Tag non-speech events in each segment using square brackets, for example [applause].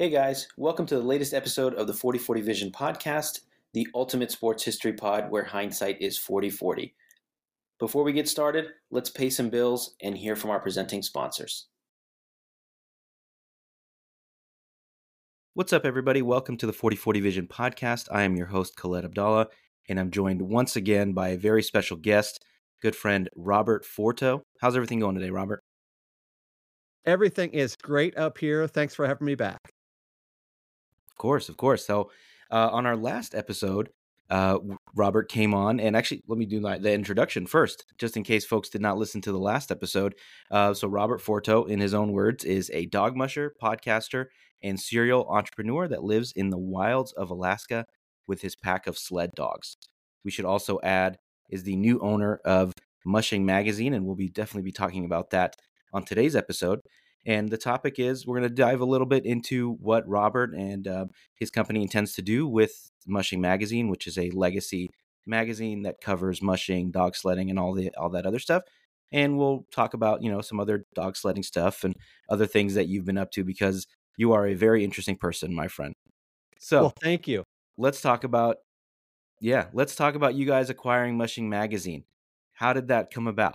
Hey guys, welcome to the latest episode of the 4040 Vision podcast, the ultimate sports history pod where hindsight is 4040. Before we get started, let's pay some bills and hear from our presenting sponsors. What's up, everybody? Welcome to the 4040 Vision podcast. I am your host, Khaled Abdallah, and I'm joined once again by a very special guest, good friend Robert Forto. How's everything going today, Robert? Everything is great up here. Thanks for having me back course, of course. So, uh, on our last episode, uh, Robert came on, and actually, let me do the introduction first, just in case folks did not listen to the last episode. Uh, so, Robert Forto, in his own words, is a dog musher, podcaster, and serial entrepreneur that lives in the wilds of Alaska with his pack of sled dogs. We should also add is the new owner of Mushing Magazine, and we'll be definitely be talking about that on today's episode. And the topic is we're going to dive a little bit into what Robert and uh, his company intends to do with Mushing Magazine, which is a legacy magazine that covers mushing, dog sledding, and all the all that other stuff. And we'll talk about you know some other dog sledding stuff and other things that you've been up to because you are a very interesting person, my friend. So, well, thank you. Let's talk about yeah, let's talk about you guys acquiring Mushing Magazine. How did that come about?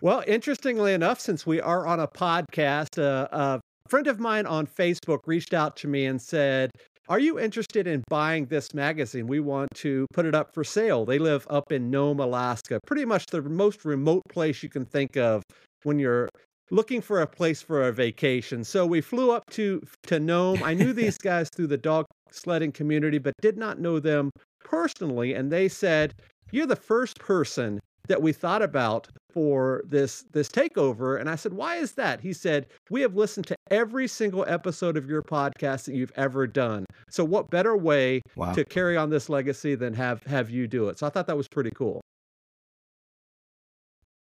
Well, interestingly enough, since we are on a podcast, uh, a friend of mine on Facebook reached out to me and said, Are you interested in buying this magazine? We want to put it up for sale. They live up in Nome, Alaska, pretty much the most remote place you can think of when you're looking for a place for a vacation. So we flew up to to Nome. I knew these [laughs] guys through the dog sledding community, but did not know them personally. And they said, You're the first person that we thought about for this this takeover and i said why is that? He said we have listened to every single episode of your podcast that you've ever done. So what better way wow. to carry on this legacy than have have you do it? So i thought that was pretty cool.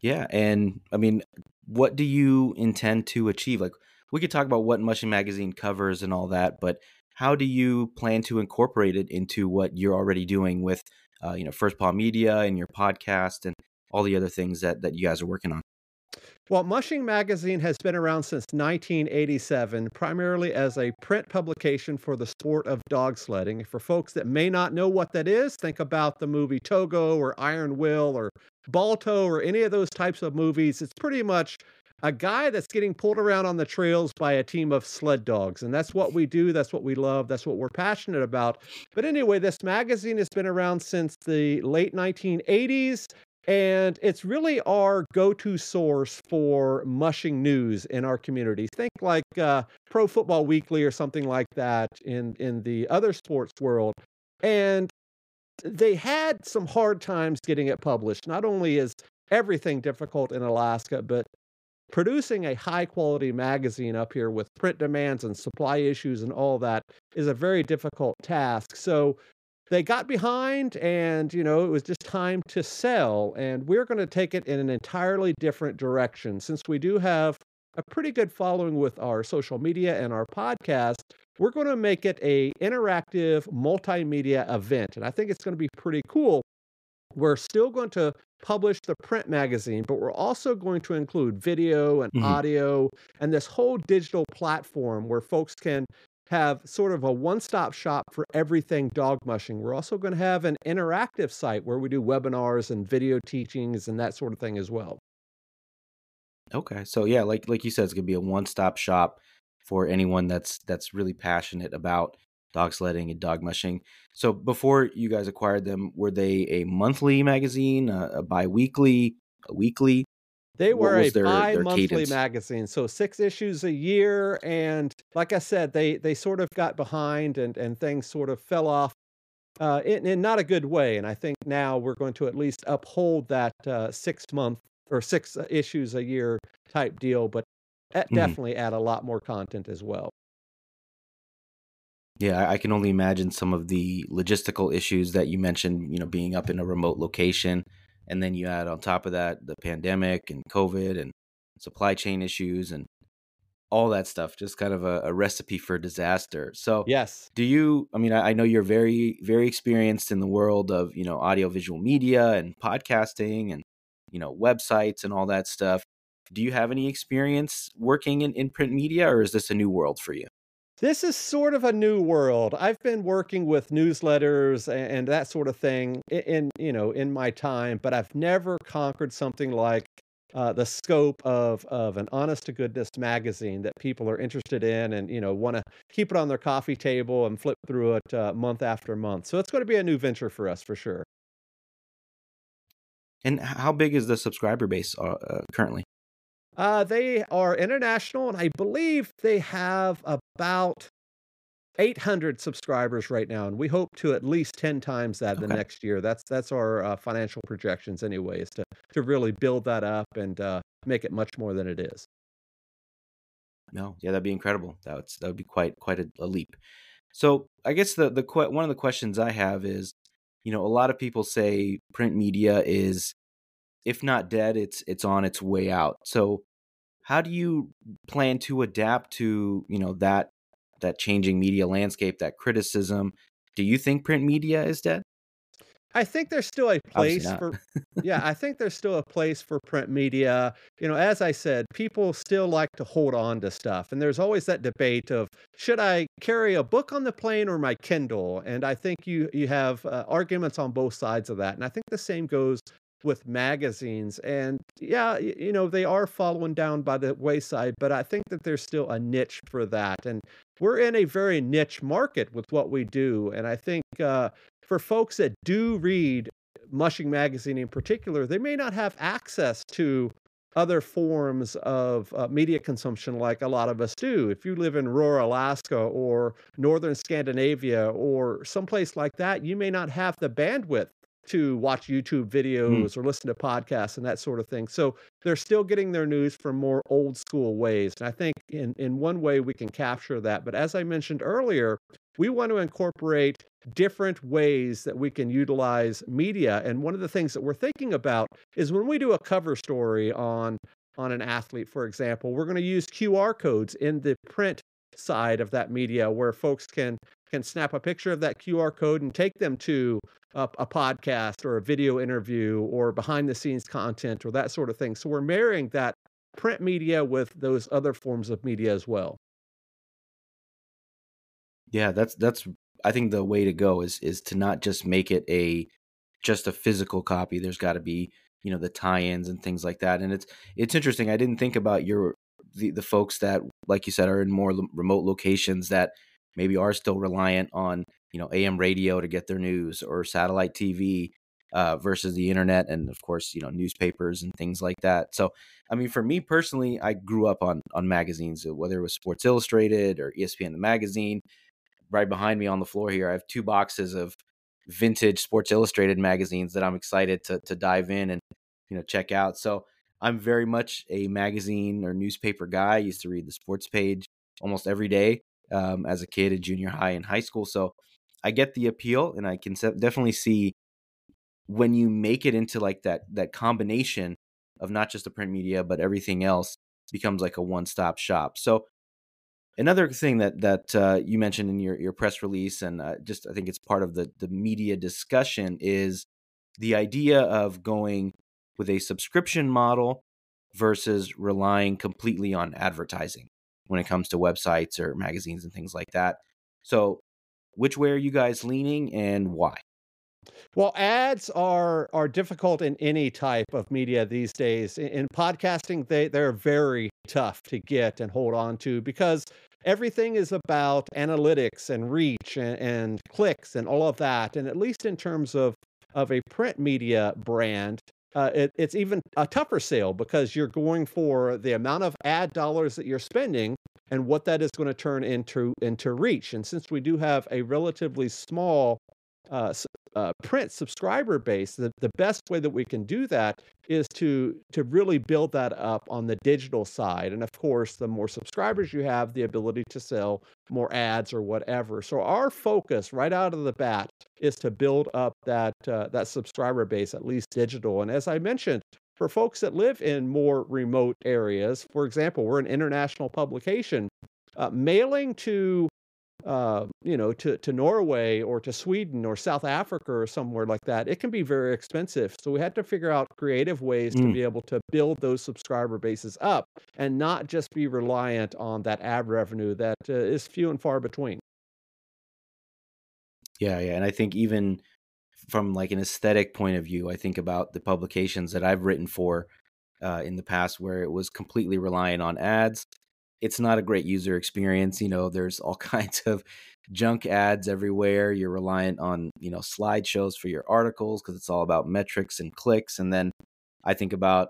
Yeah and i mean what do you intend to achieve? Like we could talk about what mushing magazine covers and all that but how do you plan to incorporate it into what you're already doing with uh, you know first paw media and your podcast and all the other things that that you guys are working on well, Mushing Magazine has been around since 1987, primarily as a print publication for the sport of dog sledding. For folks that may not know what that is, think about the movie Togo or Iron Will or Balto or any of those types of movies. It's pretty much a guy that's getting pulled around on the trails by a team of sled dogs. And that's what we do. That's what we love. That's what we're passionate about. But anyway, this magazine has been around since the late 1980s. And it's really our go to source for mushing news in our community. Think like uh, Pro Football Weekly or something like that in, in the other sports world. And they had some hard times getting it published. Not only is everything difficult in Alaska, but producing a high quality magazine up here with print demands and supply issues and all that is a very difficult task. So they got behind and you know it was just time to sell and we're going to take it in an entirely different direction since we do have a pretty good following with our social media and our podcast we're going to make it a interactive multimedia event and i think it's going to be pretty cool we're still going to publish the print magazine, but we're also going to include video and mm-hmm. audio and this whole digital platform where folks can have sort of a one stop shop for everything dog mushing. We're also going to have an interactive site where we do webinars and video teachings and that sort of thing as well. Okay. So yeah, like like you said, it's gonna be a one stop shop for anyone that's that's really passionate about dog sledding and dog mushing. So before you guys acquired them, were they a monthly magazine, a, a bi-weekly, a weekly? They were a their, bi-monthly their magazine, so six issues a year. And like I said, they they sort of got behind and and things sort of fell off uh, in, in not a good way. And I think now we're going to at least uphold that uh, six month or six uh, issues a year type deal, but mm-hmm. definitely add a lot more content as well. Yeah, I can only imagine some of the logistical issues that you mentioned, you know, being up in a remote location. And then you add on top of that the pandemic and COVID and supply chain issues and all that stuff, just kind of a, a recipe for disaster. So, yes. Do you, I mean, I, I know you're very, very experienced in the world of, you know, audiovisual media and podcasting and, you know, websites and all that stuff. Do you have any experience working in, in print media or is this a new world for you? This is sort of a new world. I've been working with newsletters and, that sort of thing in, in, you know in my time, but I've never conquered something like uh, the scope of of an honest to goodness magazine that people are interested in and you know want to keep it on their coffee table and flip through it uh, month after month. So it's going to be a new venture for us for sure. And how big is the subscriber base uh, uh currently? Uh, they are international, and I believe they have about 800 subscribers right now, and we hope to at least 10 times that the next year. That's that's our uh, financial projections, anyways, to to really build that up and uh, make it much more than it is. No, yeah, that'd be incredible. That's that would be quite quite a, a leap. So I guess the the one of the questions I have is, you know, a lot of people say print media is if not dead, it's it's on its way out. So how do you plan to adapt to, you know, that that changing media landscape, that criticism? Do you think print media is dead? I think there's still a place for [laughs] yeah, I think there's still a place for print media. You know, as I said, people still like to hold on to stuff. And there's always that debate of should I carry a book on the plane or my Kindle? And I think you you have uh, arguments on both sides of that. And I think the same goes with magazines. And yeah, you know, they are following down by the wayside, but I think that there's still a niche for that. And we're in a very niche market with what we do. And I think uh, for folks that do read Mushing Magazine in particular, they may not have access to other forms of uh, media consumption like a lot of us do. If you live in rural Alaska or northern Scandinavia or someplace like that, you may not have the bandwidth to watch YouTube hmm. videos mm. or listen to podcasts and that sort of thing. So they're still getting their news from more old school ways. And I think in, in one way we can capture that. But as I mentioned earlier, we want to incorporate different ways that we can utilize media. And one of the things that we're thinking about is when we do a cover story on on an athlete, for example, we're going to use QR codes in the print side of that media where folks can can snap a picture of that QR code and take them to a, a, podcast or a video interview or behind the scenes content or that sort of thing. So we're marrying that print media with those other forms of media as well. Yeah, that's that's I think the way to go is is to not just make it a just a physical copy. There's got to be you know the tie-ins and things like that. And it's it's interesting. I didn't think about your the the folks that like you said are in more remote locations that maybe are still reliant on you know AM radio to get their news or satellite TV uh, versus the internet and of course you know newspapers and things like that. So I mean, for me personally, I grew up on on magazines, uh, whether it was Sports Illustrated or ESPN the magazine. Right behind me on the floor here, I have two boxes of vintage Sports Illustrated magazines that I'm excited to to dive in and you know check out. So I'm very much a magazine or newspaper guy. I used to read the sports page almost every day um, as a kid in junior high and high school. So I get the appeal, and I can definitely see when you make it into like that that combination of not just the print media but everything else becomes like a one stop shop. So another thing that that uh, you mentioned in your your press release, and uh, just I think it's part of the the media discussion is the idea of going with a subscription model versus relying completely on advertising when it comes to websites or magazines and things like that. So, which way are you guys leaning and why? Well, ads are are difficult in any type of media these days. In, in, podcasting, they they're very tough to get and hold on to because everything is about analytics and reach and, and clicks and all of that. And at least in terms of of a print media brand, uh, it, it's even a tougher sale because you're going for the amount of ad dollars that you're spending and what that is going to turn into into reach. And since we do have a relatively small uh, uh, print subscriber base, the, the best way that we can do that is to to really build that up on the digital side. And of course, the more subscribers you have, the ability to sell more ads or whatever. So our focus right out of the bat is to build up that uh, that subscriber base, at least digital. And as I mentioned, for folks that live in more remote areas, for example, we're an international publication. Uh, mailing to uh, you know, to, to Norway or to Sweden or South Africa or somewhere like that, it can be very expensive. So we had to figure out creative ways mm. to be able to build those subscriber bases up and not just be reliant on that ad revenue that uh, is few and far between. Yeah, yeah, and I think even from like an aesthetic point of view, I think about the publications that I've written for uh, in the past where it was completely reliant on ads it's not a great user experience. You know, there's all [laughs] kinds of junk ads everywhere. You're reliant on, you know, slideshows for your articles because it's all about metrics and clicks. And then I think about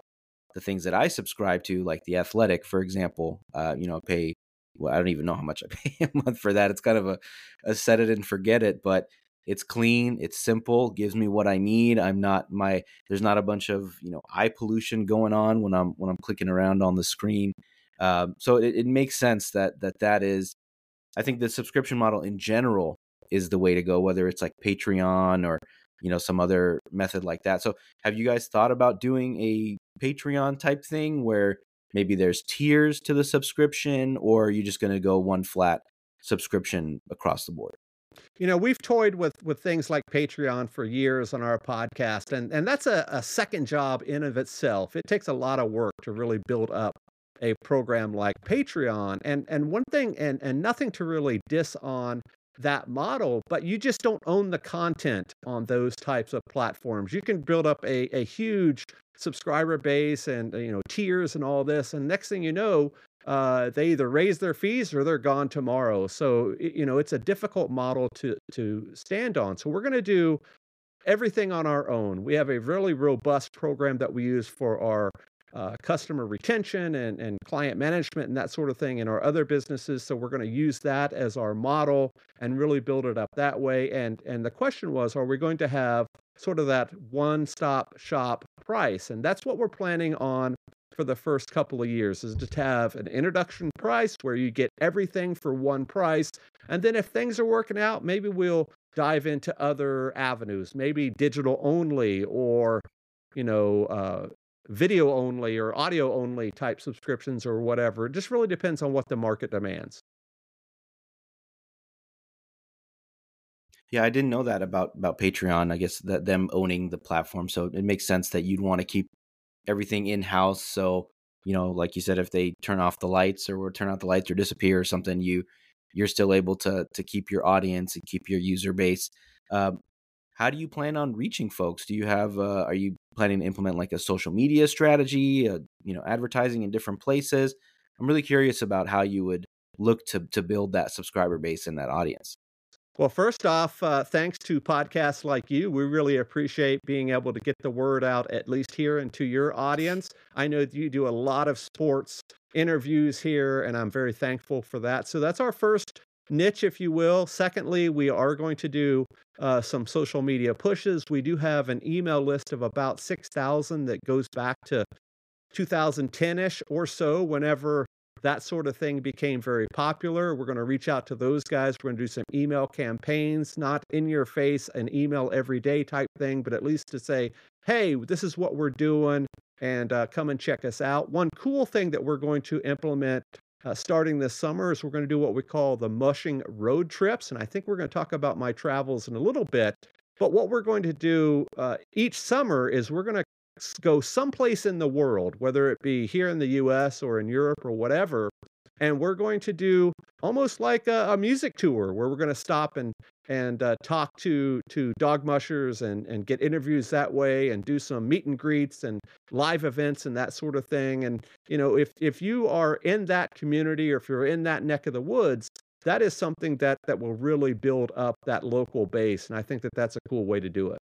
the things that I subscribe to, like The Athletic, for example. Uh, you know, pay, well, I don't even know how much I [laughs] pay a month for that. It's kind of a, a set it and forget it, but it's clean, it's simple, gives me what I need. I'm not my there's not a bunch of, you know, eye pollution going on when I'm when I'm clicking around on the screen. Um, so it, it makes sense that that that is. I think the subscription model in general is the way to go, whether it's like Patreon or you know some other method like that. So have you guys thought about doing a Patreon type thing where maybe there's tiers to the subscription, or are you just going to go one flat subscription across the board? You know, we've toyed with with things like Patreon for years on our podcast, and and that's a, a second job in of itself. It takes a lot of work to really build up a program like Patreon. And and one thing, and and nothing to really diss on that model, but you just don't own the content on those types of platforms. You can build up a, a huge subscriber base and you know tiers and all this, and next thing you know, uh, they either raise their fees or they're gone tomorrow. So you know it's a difficult model to to stand on. So we're going to do everything on our own. We have a really robust program that we use for our uh, customer retention and, and client management and that sort of thing in our other businesses. So we're going to use that as our model and really build it up that way. And and the question was, are we going to have sort of that one-stop shop price? And that's what we're planning on for the first couple of years is to have an introduction price where you get everything for one price. And then if things are working out, maybe we'll dive into other avenues, maybe digital only or you know, uh, video only or audio only type subscriptions or whatever. It just really depends on what the market demands. Yeah, I didn't know that about about Patreon. I guess that them owning the platform, so it makes sense that you'd want to keep everything in house. So you know, like you said, if they turn off the lights or turn out the lights or disappear or something, you you're still able to to keep your audience and keep your user base. Um, how do you plan on reaching folks? Do you have uh, are you planning to implement like a social media strategy, uh, you know, advertising in different places? I'm really curious about how you would look to to build that subscriber base and that audience. Well, first off, uh, thanks to podcasts like you, we really appreciate being able to get the word out, at least here and to your audience. I know you do a lot of sports interviews here, and I'm very thankful for that. So that's our first niche, if you will. Secondly, we are going to do uh, some social media pushes. We do have an email list of about 6,000 that goes back to 2010 ish or so, whenever that sort of thing became very popular. We're going to reach out to those guys. We're going to do some email campaigns, not in your face, an email every day type thing, but at least to say, hey, this is what we're doing and uh, come and check us out. One cool thing that we're going to implement uh, starting this summer is we're going to do what we call the mushing road trips. And I think we're going to talk about my travels in a little bit. But what we're going to do uh, each summer is we're going to go someplace in the world, whether it be here in the US or in Europe or whatever, and we're going to do almost like a, a music tour where we're going to stop and and uh, talk to to dog mushers and and get interviews that way and do some meet and greets and live events and that sort of thing. And you know if if you are in that community or if you're in that neck of the woods that is something that that will really build up that local base and i think that that's a cool way to do it.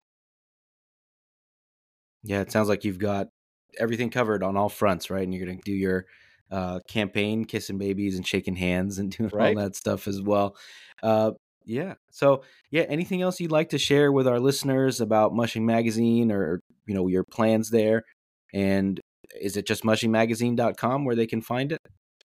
Yeah it sounds like you've got everything covered on all fronts right? And you're going to do your uh, campaign, kissing babies and shaking hands and [laughs] doing right. all that stuff as well. Uh, yeah. So, yeah, anything else you'd like to share with our listeners about Mushing Magazine or, you know, your plans there? And is it just mushingmagazine.com where they can find it?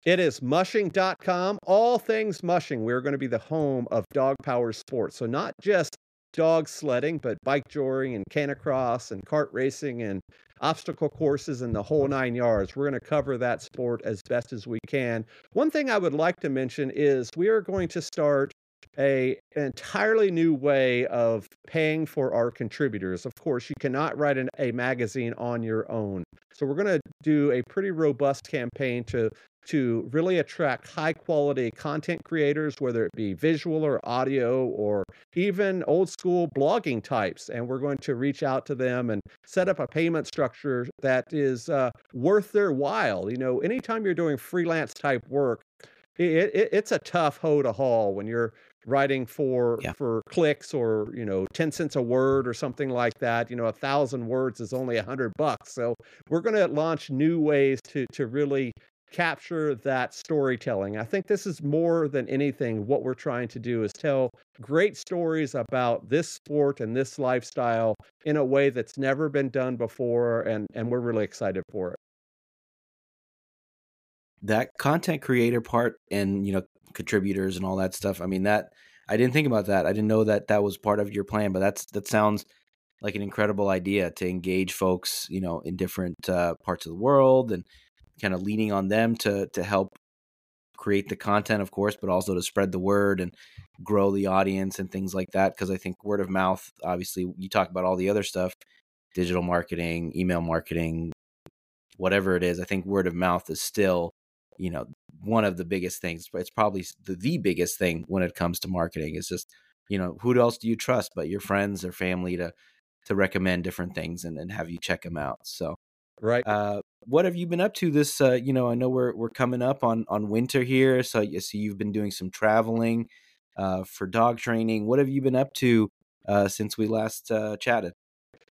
It is mushing.com. All things mushing. We're going to be the home of dog power sports. So, not just dog sledding, but bike joring and canicross and kart racing and obstacle courses and the whole nine yards. We're going to cover that sport as best as we can. One thing I would like to mention is we are going to start a an entirely new way of paying for our contributors. Of course, you cannot write an, a magazine on your own. So we're going to do a pretty robust campaign to to really attract high quality content creators, whether it be visual or audio or even old school blogging types. And we're going to reach out to them and set up a payment structure that is uh, worth their while. You know, anytime you're doing freelance type work, it, it, it's a tough hoe to haul when you're writing for yeah. for clicks or you know 10 cents a word or something like that you know a thousand words is only a hundred bucks so we're going to launch new ways to to really capture that storytelling. I think this is more than anything what we're trying to do is tell great stories about this sport and this lifestyle in a way that's never been done before and and we're really excited for it. That content creator part and you know contributors and all that stuff. I mean that I didn't think about that. I didn't know that that was part of your plan, but that's that sounds like an incredible idea to engage folks, you know, in different uh, parts of the world and kind of leaning on them to to help create the content, of course, but also to spread the word and grow the audience and things like that. Because I think word of mouth, obviously, you talk about all the other stuff, digital marketing, email marketing, whatever it is. I think word of mouth is still, you know, one of the biggest things. But it's probably the, the biggest thing when it comes to marketing. is just, you know, who else do you trust but your friends or family to to recommend different things and, and have you check them out. So Right. Uh, what have you been up to this? Uh, you know, I know we're we're coming up on on winter here, so you see you've been doing some traveling uh, for dog training. What have you been up to uh, since we last uh, chatted?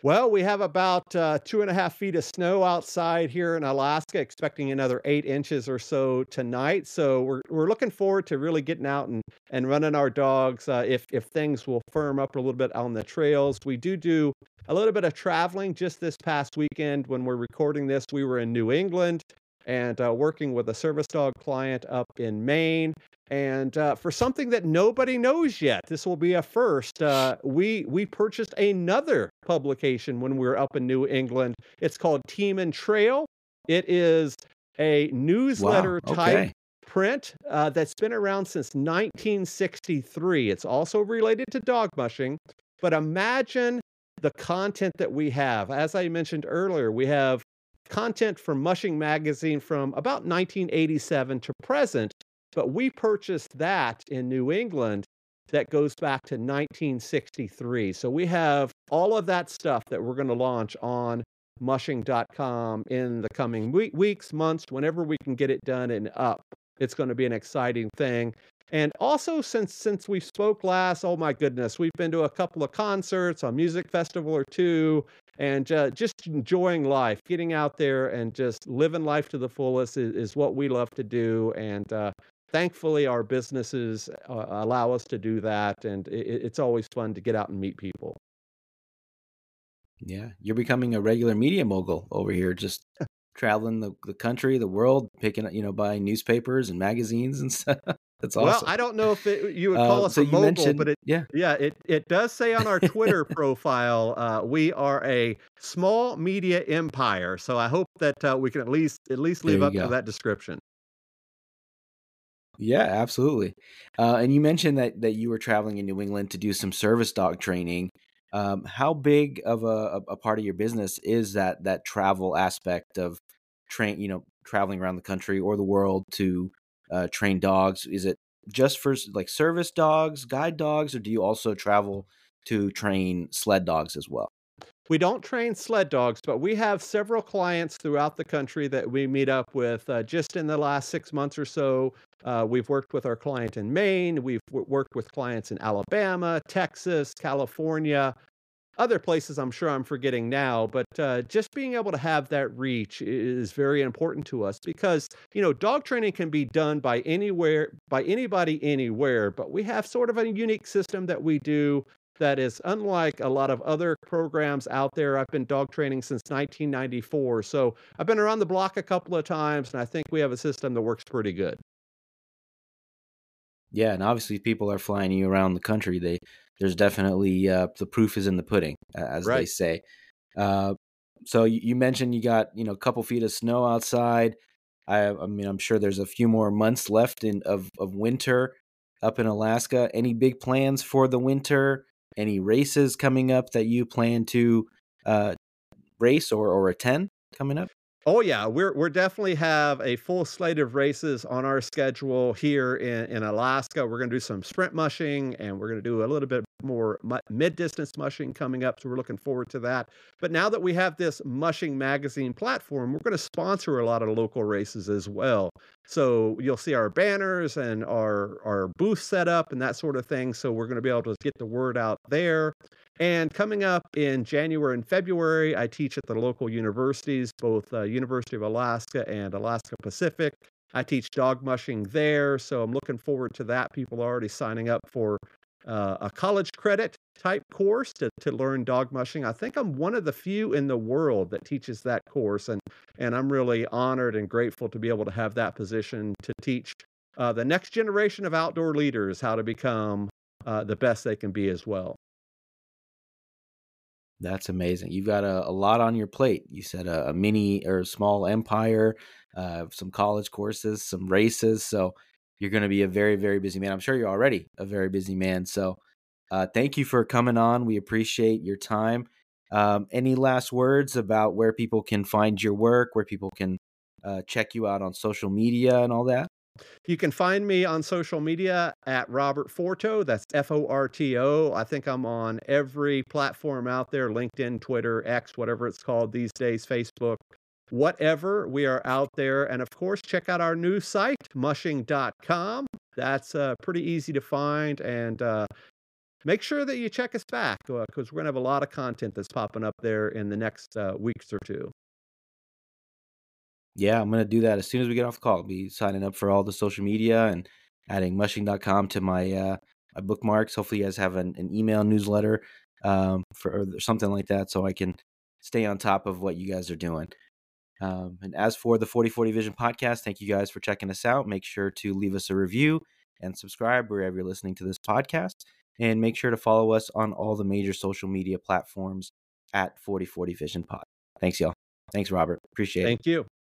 Well, we have about uh, two and a half feet of snow outside here in Alaska, expecting another eight inches or so tonight. So we're we're looking forward to really getting out and, and running our dogs. Uh, if if things will firm up a little bit on the trails, we do do a little bit of traveling. Just this past weekend, when we're recording this, we were in New England and uh, working with a service dog client up in Maine. And uh, for something that nobody knows yet, this will be a first. Uh, we we purchased another publication when we were up in New England. It's called Team and Trail. It is a newsletter wow, okay. type print uh, that's been around since 1963. It's also related to dog mushing, but imagine the content that we have. As I mentioned earlier, we have content from Mushing Magazine from about 1987 to present but we purchased that in New England that goes back to 1963. So we have all of that stuff that we're going to launch on mushing.com in the coming week, weeks, months, whenever we can get it done and up. It's going to be an exciting thing. And also since since we spoke last, oh my goodness, we've been to a couple of concerts, a music festival or two, and uh, just enjoying life, getting out there and just living life to the fullest is, is what we love to do. And uh, thankfully our businesses uh, allow us to do that and it, it's always fun to get out and meet people yeah you're becoming a regular media mogul over here just [laughs] traveling the, the country the world picking up, you know buying newspapers and magazines and stuff that's awesome well i don't know if it, you would call uh, us so a mogul but it yeah yeah it, it does say on our twitter [laughs] profile uh, we are a small media empire so i hope that uh, we can at least at least live up go. to that description yeah, absolutely. Uh, and you mentioned that that you were traveling in New England to do some service dog training. Um, how big of a, a part of your business is that that travel aspect of train? You know, traveling around the country or the world to uh, train dogs. Is it just for like service dogs, guide dogs, or do you also travel to train sled dogs as well? We don't train sled dogs, but we have several clients throughout the country that we meet up with. Uh, just in the last six months or so, uh, we've worked with our client in Maine. We've w- worked with clients in Alabama, Texas, California, other places I'm sure I'm forgetting now, but uh, just being able to have that reach is very important to us because you know dog training can be done by anywhere by anybody anywhere, but we have sort of a unique system that we do that is unlike a lot of other programs out there. I've been dog training since 1994. So I've been around the block a couple of times, and I think we have a system that works pretty good. Yeah, and obviously people are flying you around the country. They there's definitely uh, the proof is in the pudding, as right. they say. Uh, so you, you, mentioned you got you know a couple feet of snow outside. I, I mean, I'm sure there's a few more months left in of of winter. up in Alaska. Any big plans for the winter? Any races coming up that you plan to uh, race or, or attend coming up? Oh yeah, we're we're definitely have a full slate of races on our schedule here in, in Alaska. We're going to do some sprint mushing, and we're going to do a little bit more mid distance mushing coming up. So we're looking forward to that. But now that we have this mushing magazine platform, we're going to sponsor a lot of local races as well. So you'll see our banners and our our booth set up and that sort of thing. So we're going to be able to get the word out there. And coming up in January and February, I teach at the local universities, both uh, University of Alaska and Alaska Pacific. I teach dog mushing there, so I'm looking forward to that. People are already signing up for uh, a college credit type course to, to learn dog mushing. I think I'm one of the few in the world that teaches that course, and and I'm really honored and grateful to be able to have that position to teach uh, the next generation of outdoor leaders how to become uh, the best they can be as well. That's amazing. You've got a, a lot on your plate. You said a, a mini or small empire, uh, some college courses, some races. So you're going to be a very, very busy man. I'm sure you're already a very busy man. So uh, thank you for coming on. We appreciate your time. Um, any last words about where people can find your work, where people can uh, check you out on social media and all that? You can find me on social media at Robert Forto. That's F O R T O. I think I'm on every platform out there LinkedIn, Twitter, X, whatever it's called these days, Facebook, whatever. We are out there. And of course, check out our new site, mushing.com. That's uh, pretty easy to find. And uh, make sure that you check us back because uh, we're going to have a lot of content that's popping up there in the next uh, weeks or two. Yeah, I'm gonna do that as soon as we get off the call. I'll be signing up for all the social media and adding mushing.com to my uh, my bookmarks. Hopefully, you guys have an, an email newsletter um, for or something like that, so I can stay on top of what you guys are doing. Um, and as for the 4040 Vision podcast, thank you guys for checking us out. Make sure to leave us a review and subscribe wherever you're listening to this podcast. And make sure to follow us on all the major social media platforms at 4040 Vision Pod. Thanks, y'all. Thanks, Robert. Appreciate Thank it. Thank you.